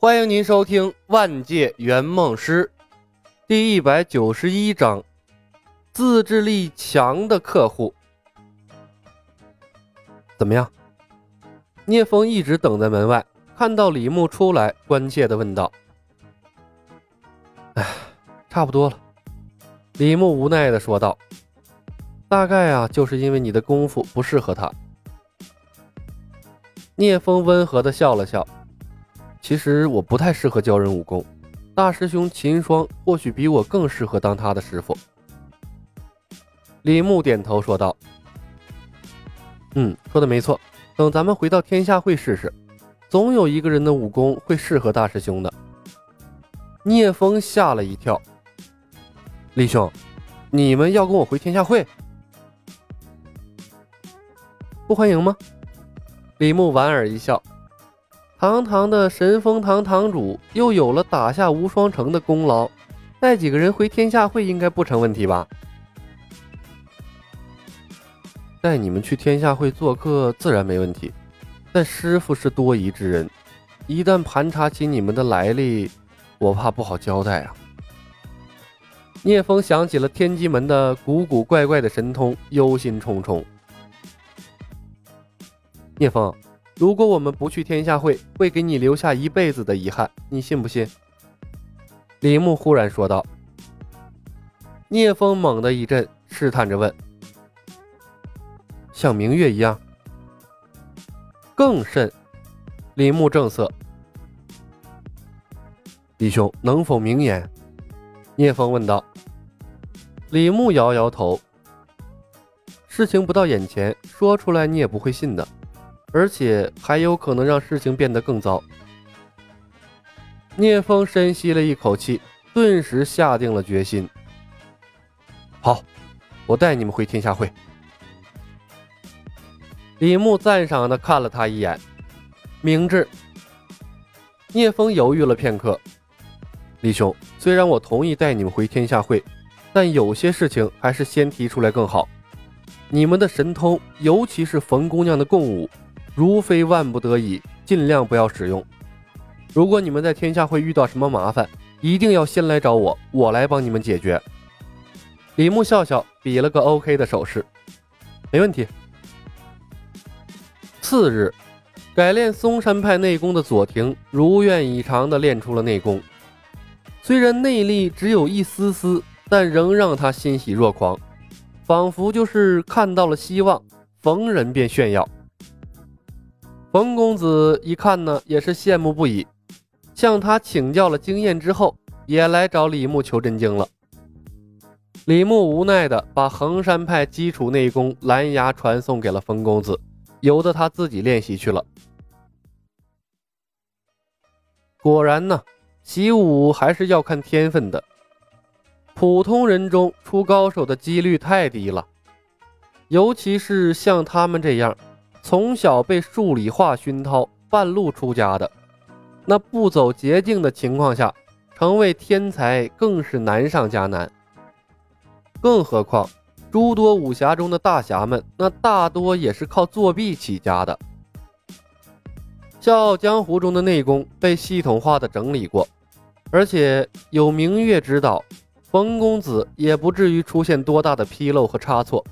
欢迎您收听《万界圆梦师》第一百九十一章：自制力强的客户。怎么样？聂风一直等在门外，看到李牧出来，关切的问道：“哎，差不多了。”李牧无奈的说道：“大概啊，就是因为你的功夫不适合他。”聂风温和的笑了笑。其实我不太适合教人武功，大师兄秦霜或许比我更适合当他的师傅。李牧点头说道：“嗯，说的没错。等咱们回到天下会试试，总有一个人的武功会适合大师兄的。”聂风吓了一跳：“李兄，你们要跟我回天下会？不欢迎吗？”李牧莞尔一笑。堂堂的神风堂堂主，又有了打下无双城的功劳，带几个人回天下会应该不成问题吧？带你们去天下会做客自然没问题，但师傅是多疑之人，一旦盘查起你们的来历，我怕不好交代啊。聂风想起了天机门的古古怪怪的神通，忧心忡忡。聂风。如果我们不去天下会，会给你留下一辈子的遗憾，你信不信？李牧忽然说道。聂风猛地一震，试探着问：“像明月一样？”更甚。李牧正色：“李兄能否明言？”聂风问道。李牧摇摇头：“事情不到眼前，说出来你也不会信的。”而且还有可能让事情变得更糟。聂风深吸了一口气，顿时下定了决心。好，我带你们回天下会。李牧赞赏的看了他一眼，明智。聂风犹豫了片刻，李兄，虽然我同意带你们回天下会，但有些事情还是先提出来更好。你们的神通，尤其是冯姑娘的共舞。如非万不得已，尽量不要使用。如果你们在天下会遇到什么麻烦，一定要先来找我，我来帮你们解决。李牧笑笑，比了个 OK 的手势，没问题。次日，改练嵩山派内功的左庭如愿以偿地练出了内功，虽然内力只有一丝丝，但仍让他欣喜若狂，仿佛就是看到了希望，逢人便炫耀。冯公子一看呢，也是羡慕不已，向他请教了经验之后，也来找李牧求真经了。李牧无奈的把衡山派基础内功蓝牙传送给了冯公子，由得他自己练习去了。果然呢，习武还是要看天分的，普通人中出高手的几率太低了，尤其是像他们这样。从小被数理化熏陶，半路出家的，那不走捷径的情况下，成为天才更是难上加难。更何况，诸多武侠中的大侠们，那大多也是靠作弊起家的。笑傲江湖中的内功被系统化的整理过，而且有明月指导，冯公子也不至于出现多大的纰漏和差错。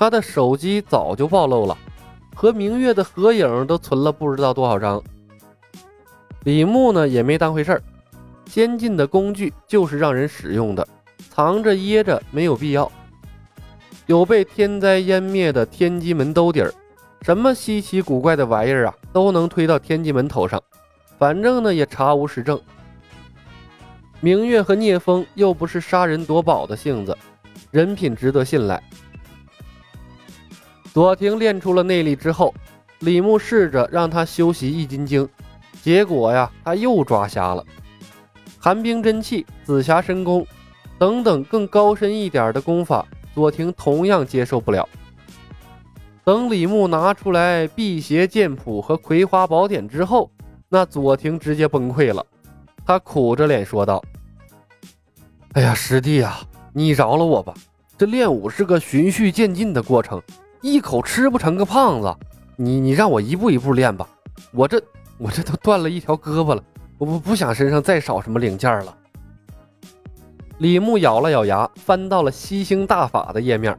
他的手机早就暴露了，和明月的合影都存了不知道多少张。李牧呢也没当回事儿，先进的工具就是让人使用的，藏着掖着没有必要。有被天灾湮灭的天机门兜底儿，什么稀奇古怪的玩意儿啊，都能推到天机门头上，反正呢也查无实证。明月和聂风又不是杀人夺宝的性子，人品值得信赖。左庭练出了内力之后，李牧试着让他修习易筋经，结果呀，他又抓瞎了。寒冰真气、紫霞神功等等更高深一点的功法，左庭同样接受不了。等李牧拿出来辟邪剑谱和葵花宝典之后，那左庭直接崩溃了。他苦着脸说道：“哎呀，师弟啊，你饶了我吧！这练武是个循序渐进的过程。”一口吃不成个胖子，你你让我一步一步练吧，我这我这都断了一条胳膊了，我不不想身上再少什么零件了。李牧咬了咬牙，翻到了吸星大法的页面。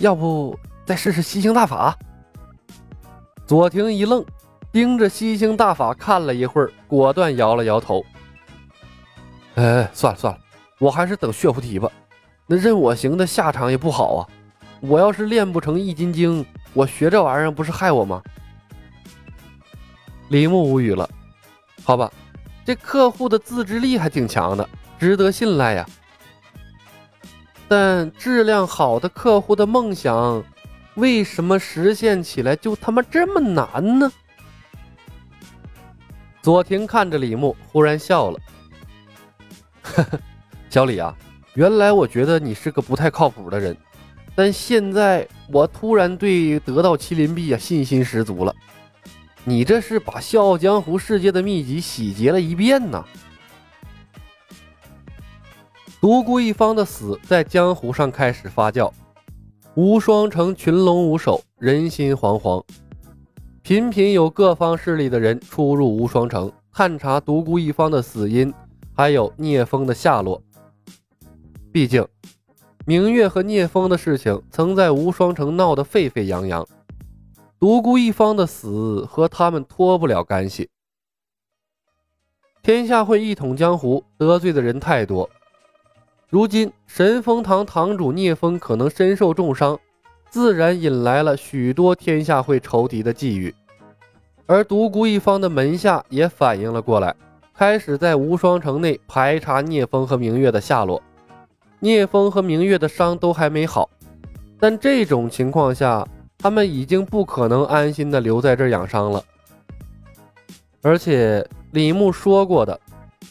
要不再试试吸星大法？左庭一愣，盯着吸星大法看了一会儿，果断摇了摇头。哎，算了算了，我还是等血菩提吧。那任我行的下场也不好啊！我要是练不成易筋经，我学这玩意儿不是害我吗？李牧无语了。好吧，这客户的自制力还挺强的，值得信赖呀。但质量好的客户的梦想，为什么实现起来就他妈这么难呢？左庭看着李牧，忽然笑了：“呵呵，小李啊。”原来我觉得你是个不太靠谱的人，但现在我突然对得到麒麟臂啊信心十足了。你这是把《笑傲江湖》世界的秘籍洗劫了一遍呐！独孤一方的死在江湖上开始发酵，无双城群龙无首，人心惶惶，频频有各方势力的人出入无双城，探查独孤一方的死因，还有聂风的下落。毕竟，明月和聂风的事情曾在无双城闹得沸沸扬扬，独孤一方的死和他们脱不了干系。天下会一统江湖，得罪的人太多。如今神风堂堂主聂风可能身受重伤，自然引来了许多天下会仇敌的觊觎，而独孤一方的门下也反应了过来，开始在无双城内排查聂风和明月的下落。聂风和明月的伤都还没好，但这种情况下，他们已经不可能安心的留在这养伤了。而且李牧说过的，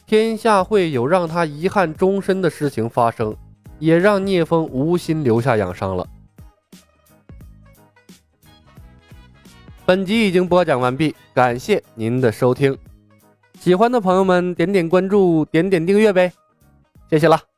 天下会有让他遗憾终身的事情发生，也让聂风无心留下养伤了。本集已经播讲完毕，感谢您的收听。喜欢的朋友们点点关注，点点订阅呗，谢谢了。